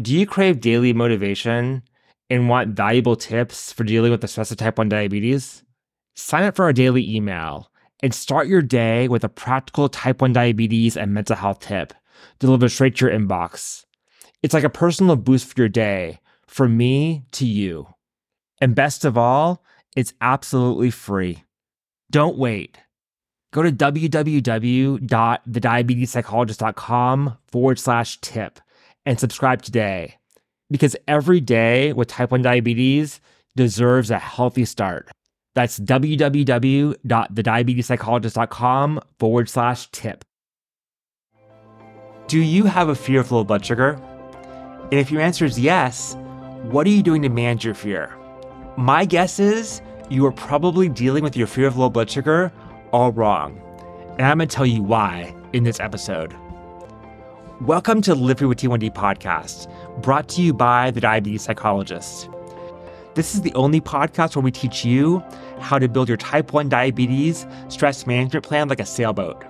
Do you crave daily motivation and want valuable tips for dealing with the stress of type 1 diabetes? Sign up for our daily email and start your day with a practical type 1 diabetes and mental health tip delivered straight to your inbox. It's like a personal boost for your day, from me to you. And best of all, it's absolutely free. Don't wait. Go to www.thediabetespsychologist.com forward slash tip and subscribe today because every day with type 1 diabetes deserves a healthy start. That's www.thediabetespsychologist.com forward slash tip. Do you have a fear of low blood sugar? And if your answer is yes, what are you doing to manage your fear? My guess is you are probably dealing with your fear of low blood sugar all wrong. And I'm going to tell you why in this episode. Welcome to Live Free with T1D podcast, brought to you by the Diabetes Psychologist. This is the only podcast where we teach you how to build your type 1 diabetes stress management plan like a sailboat.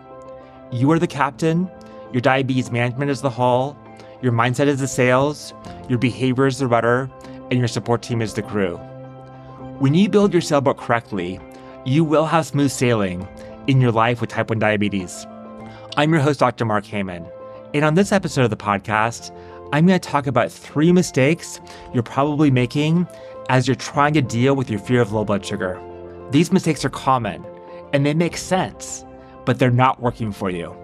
You are the captain, your diabetes management is the hull, your mindset is the sails, your behavior is the rudder, and your support team is the crew. When you build your sailboat correctly, you will have smooth sailing in your life with type 1 diabetes. I'm your host, Dr. Mark Heyman. And on this episode of the podcast, I'm going to talk about three mistakes you're probably making as you're trying to deal with your fear of low blood sugar. These mistakes are common and they make sense, but they're not working for you.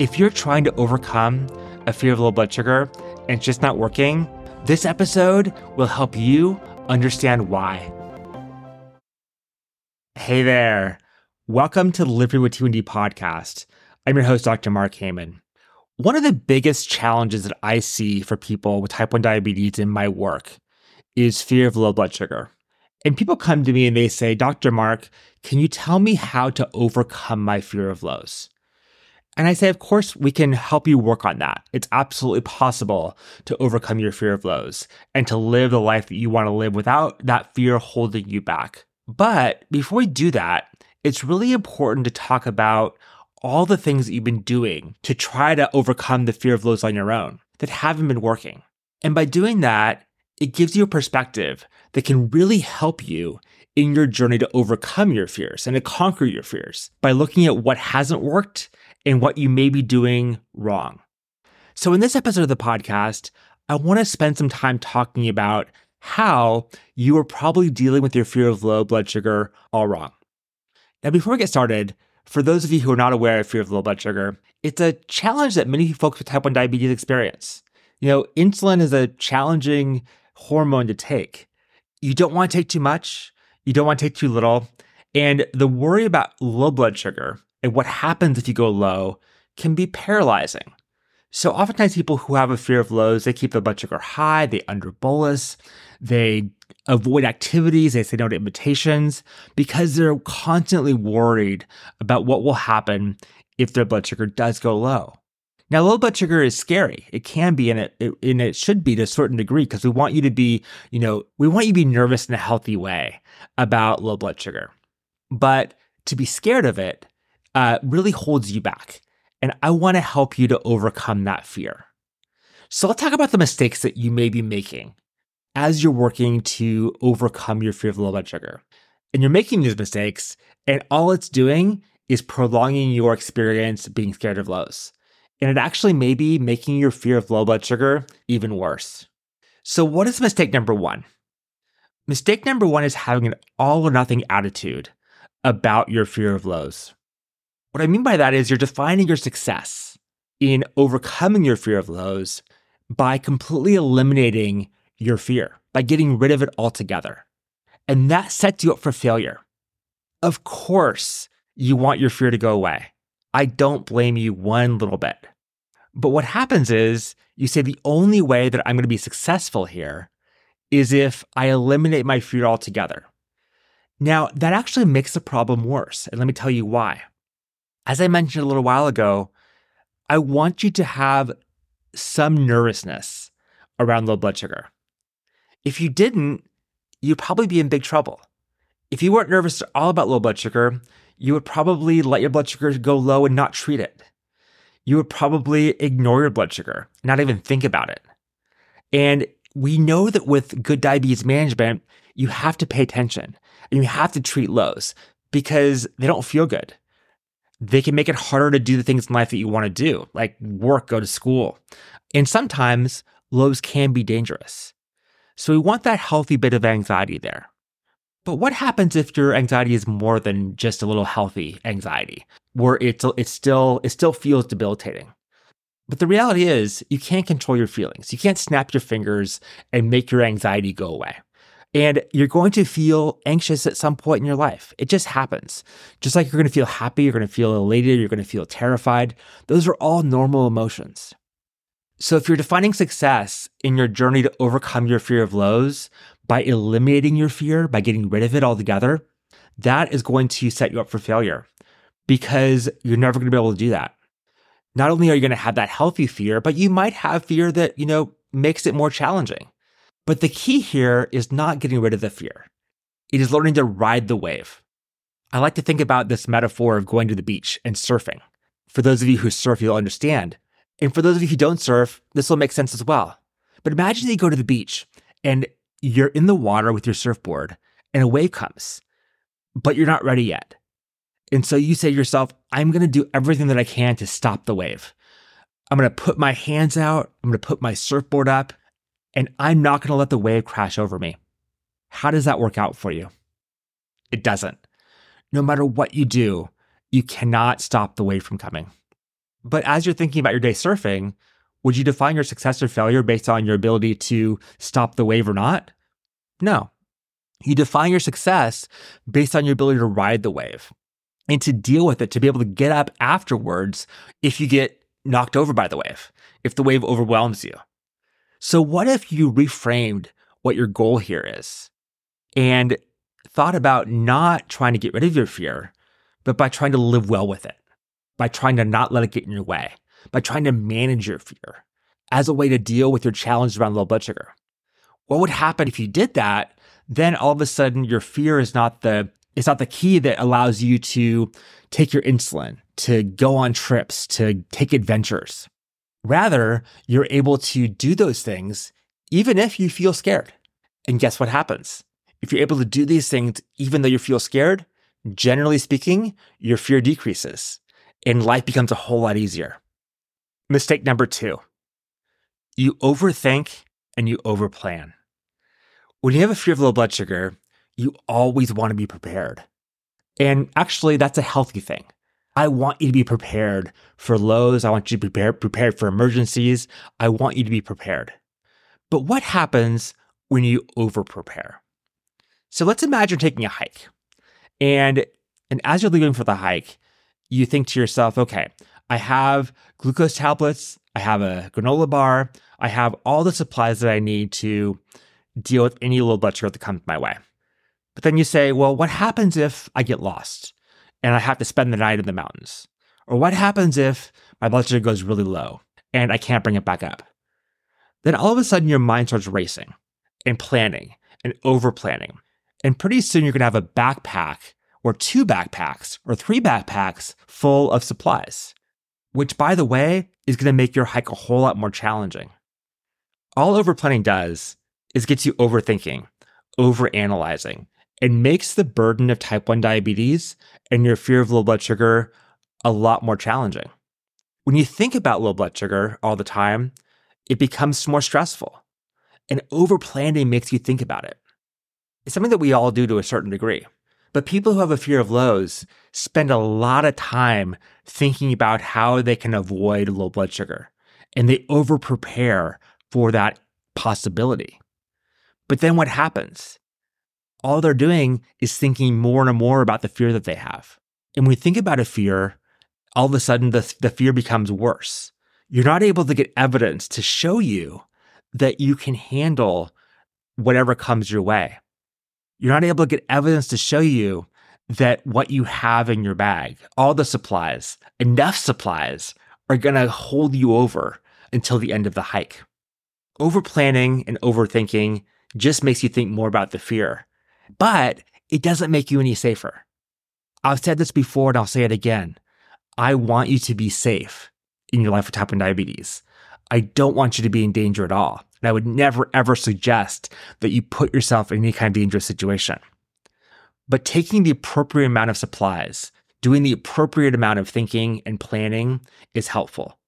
If you're trying to overcome a fear of low blood sugar and it's just not working, this episode will help you understand why. Hey there. Welcome to the Live Free with T1D podcast. I'm your host, Dr. Mark Heyman. One of the biggest challenges that I see for people with type 1 diabetes in my work is fear of low blood sugar. And people come to me and they say, Dr. Mark, can you tell me how to overcome my fear of lows? And I say, of course, we can help you work on that. It's absolutely possible to overcome your fear of lows and to live the life that you want to live without that fear holding you back. But before we do that, it's really important to talk about all the things that you've been doing to try to overcome the fear of lows on your own that haven't been working. And by doing that, it gives you a perspective that can really help you in your journey to overcome your fears and to conquer your fears by looking at what hasn't worked and what you may be doing wrong. So, in this episode of the podcast, I want to spend some time talking about how you are probably dealing with your fear of low blood sugar all wrong. Now, before we get started, for those of you who are not aware of fear of low blood sugar, it's a challenge that many folks with type 1 diabetes experience. You know, insulin is a challenging hormone to take. You don't want to take too much, you don't want to take too little. And the worry about low blood sugar and what happens if you go low can be paralyzing. So oftentimes people who have a fear of lows, they keep their blood sugar high, they underbolus, they avoid activities, they say no to invitations because they're constantly worried about what will happen if their blood sugar does go low. Now, low blood sugar is scary. It can be, and it, it and it should be to a certain degree, because we want you to be, you know, we want you to be nervous in a healthy way about low blood sugar. But to be scared of it uh, really holds you back. And I want to help you to overcome that fear. So let's talk about the mistakes that you may be making as you're working to overcome your fear of low blood sugar. And you're making these mistakes, and all it's doing is prolonging your experience being scared of lows. And it actually may be making your fear of low blood sugar even worse. So, what is mistake number one? Mistake number one is having an all or nothing attitude about your fear of lows. What I mean by that is you're defining your success in overcoming your fear of lows by completely eliminating your fear, by getting rid of it altogether. And that sets you up for failure. Of course, you want your fear to go away. I don't blame you one little bit. But what happens is you say the only way that I'm going to be successful here is if I eliminate my fear altogether. Now, that actually makes the problem worse. And let me tell you why. As I mentioned a little while ago, I want you to have some nervousness around low blood sugar. If you didn't, you'd probably be in big trouble. If you weren't nervous at all about low blood sugar, you would probably let your blood sugar go low and not treat it. You would probably ignore your blood sugar, not even think about it. And we know that with good diabetes management, you have to pay attention and you have to treat lows because they don't feel good. They can make it harder to do the things in life that you want to do, like work, go to school. And sometimes lows can be dangerous. So we want that healthy bit of anxiety there. But what happens if your anxiety is more than just a little healthy anxiety, where it's, it's still, it still feels debilitating? But the reality is, you can't control your feelings. You can't snap your fingers and make your anxiety go away. And you're going to feel anxious at some point in your life. It just happens. Just like you're going to feel happy, you're going to feel elated, you're going to feel terrified. Those are all normal emotions. So if you're defining success in your journey to overcome your fear of lows by eliminating your fear, by getting rid of it altogether, that is going to set you up for failure because you're never going to be able to do that. Not only are you going to have that healthy fear, but you might have fear that, you know, makes it more challenging. But the key here is not getting rid of the fear. It is learning to ride the wave. I like to think about this metaphor of going to the beach and surfing. For those of you who surf, you'll understand. And for those of you who don't surf, this will make sense as well. But imagine that you go to the beach and you're in the water with your surfboard and a wave comes, but you're not ready yet. And so you say to yourself, I'm going to do everything that I can to stop the wave. I'm going to put my hands out, I'm going to put my surfboard up, and I'm not going to let the wave crash over me. How does that work out for you? It doesn't. No matter what you do, you cannot stop the wave from coming. But as you're thinking about your day surfing, would you define your success or failure based on your ability to stop the wave or not? No. You define your success based on your ability to ride the wave and to deal with it, to be able to get up afterwards if you get knocked over by the wave, if the wave overwhelms you. So, what if you reframed what your goal here is and thought about not trying to get rid of your fear, but by trying to live well with it, by trying to not let it get in your way, by trying to manage your fear as a way to deal with your challenges around low blood sugar? What would happen if you did that? Then all of a sudden, your fear is not the it's not the key that allows you to take your insulin, to go on trips, to take adventures. Rather, you're able to do those things even if you feel scared. And guess what happens? If you're able to do these things even though you feel scared, generally speaking, your fear decreases and life becomes a whole lot easier. Mistake number two you overthink and you overplan. When you have a fear of low blood sugar, you always want to be prepared. And actually, that's a healthy thing. I want you to be prepared for lows. I want you to be prepared, prepared for emergencies. I want you to be prepared. But what happens when you over prepare? So let's imagine taking a hike. And, and as you're leaving for the hike, you think to yourself, okay, I have glucose tablets, I have a granola bar, I have all the supplies that I need to deal with any low blood sugar that comes my way. But then you say, well, what happens if I get lost and I have to spend the night in the mountains? Or what happens if my blood sugar goes really low and I can't bring it back up? Then all of a sudden your mind starts racing and planning and over planning. And pretty soon you're going to have a backpack or two backpacks or three backpacks full of supplies, which by the way is going to make your hike a whole lot more challenging. All over planning does is gets you overthinking, over analyzing, it makes the burden of type 1 diabetes and your fear of low blood sugar a lot more challenging. When you think about low blood sugar all the time, it becomes more stressful. And over planning makes you think about it. It's something that we all do to a certain degree. But people who have a fear of lows spend a lot of time thinking about how they can avoid low blood sugar. And they over prepare for that possibility. But then what happens? All they're doing is thinking more and more about the fear that they have. And when we think about a fear, all of a sudden the, the fear becomes worse. You're not able to get evidence to show you that you can handle whatever comes your way. You're not able to get evidence to show you that what you have in your bag, all the supplies, enough supplies, are going to hold you over until the end of the hike. Over planning and overthinking just makes you think more about the fear but it doesn't make you any safer. I've said this before and I'll say it again. I want you to be safe in your life with type 1 diabetes. I don't want you to be in danger at all. And I would never, ever suggest that you put yourself in any kind of dangerous situation. But taking the appropriate amount of supplies, doing the appropriate amount of thinking and planning is helpful.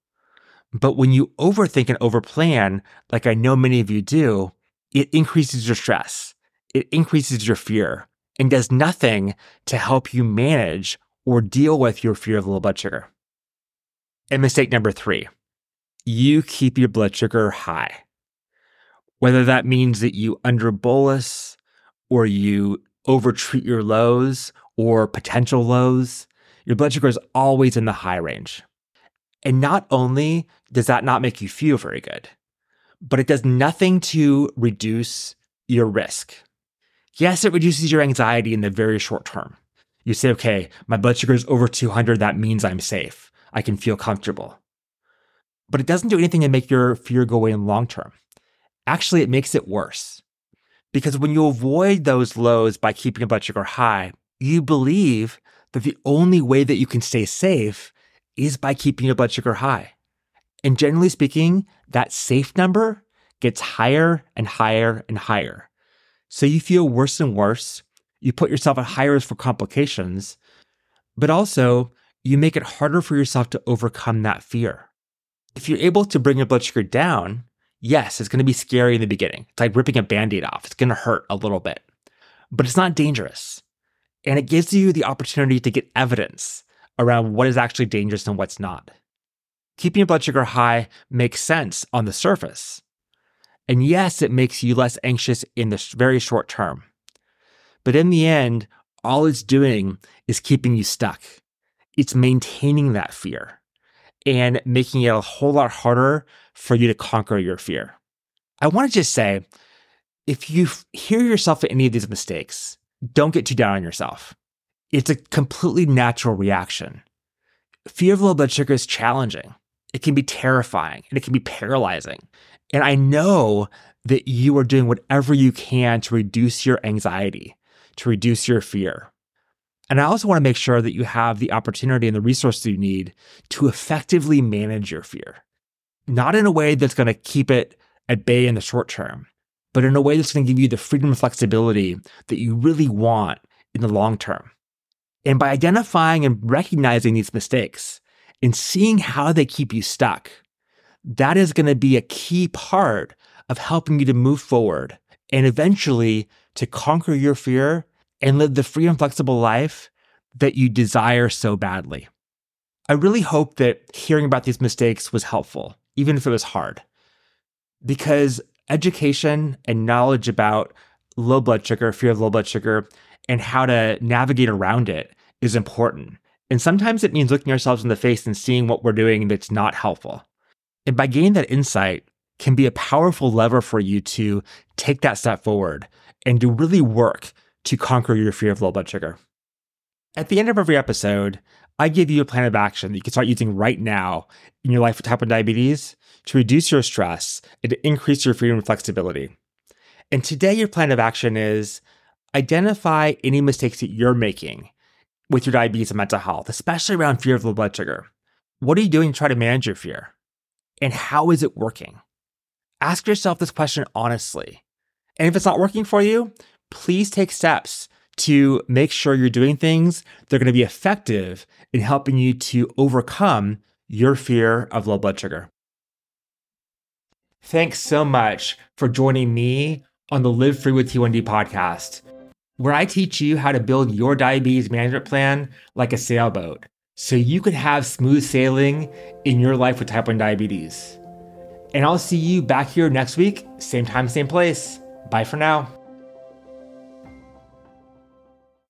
But when you overthink and overplan, like I know many of you do, it increases your stress, it increases your fear, and does nothing to help you manage or deal with your fear of low blood sugar. And mistake number three, you keep your blood sugar high. Whether that means that you under bolus or you overtreat your lows or potential lows, your blood sugar is always in the high range. And not only does that not make you feel very good, but it does nothing to reduce your risk. Yes, it reduces your anxiety in the very short term. You say, okay, my blood sugar is over 200. That means I'm safe. I can feel comfortable. But it doesn't do anything to make your fear go away in the long term. Actually, it makes it worse. Because when you avoid those lows by keeping your blood sugar high, you believe that the only way that you can stay safe is by keeping your blood sugar high. And generally speaking, that safe number gets higher and higher and higher. So you feel worse and worse. You put yourself at higher risk for complications, but also you make it harder for yourself to overcome that fear. If you're able to bring your blood sugar down, yes, it's going to be scary in the beginning. It's like ripping a band aid off, it's going to hurt a little bit, but it's not dangerous. And it gives you the opportunity to get evidence around what is actually dangerous and what's not. Keeping your blood sugar high makes sense on the surface. And yes, it makes you less anxious in the very short term. But in the end, all it's doing is keeping you stuck. It's maintaining that fear and making it a whole lot harder for you to conquer your fear. I want to just say if you hear yourself at any of these mistakes, don't get too down on yourself. It's a completely natural reaction. Fear of low blood sugar is challenging. It can be terrifying and it can be paralyzing. And I know that you are doing whatever you can to reduce your anxiety, to reduce your fear. And I also want to make sure that you have the opportunity and the resources you need to effectively manage your fear. Not in a way that's going to keep it at bay in the short term, but in a way that's going to give you the freedom and flexibility that you really want in the long term. And by identifying and recognizing these mistakes and seeing how they keep you stuck, that is going to be a key part of helping you to move forward and eventually to conquer your fear and live the free and flexible life that you desire so badly. I really hope that hearing about these mistakes was helpful, even if it was hard, because education and knowledge about low blood sugar, fear of low blood sugar, and how to navigate around it is important. And sometimes it means looking ourselves in the face and seeing what we're doing that's not helpful. And by gaining that insight can be a powerful lever for you to take that step forward and to really work to conquer your fear of low blood sugar. At the end of every episode, I give you a plan of action that you can start using right now in your life with type 1 diabetes to reduce your stress and to increase your freedom and flexibility. And today, your plan of action is identify any mistakes that you're making with your diabetes and mental health, especially around fear of low blood sugar. What are you doing to try to manage your fear? And how is it working? Ask yourself this question honestly. And if it's not working for you, please take steps to make sure you're doing things that are going to be effective in helping you to overcome your fear of low blood sugar. Thanks so much for joining me on the Live Free with T1D podcast, where I teach you how to build your diabetes management plan like a sailboat so you can have smooth sailing in your life with type 1 diabetes. And I'll see you back here next week, same time, same place. Bye for now.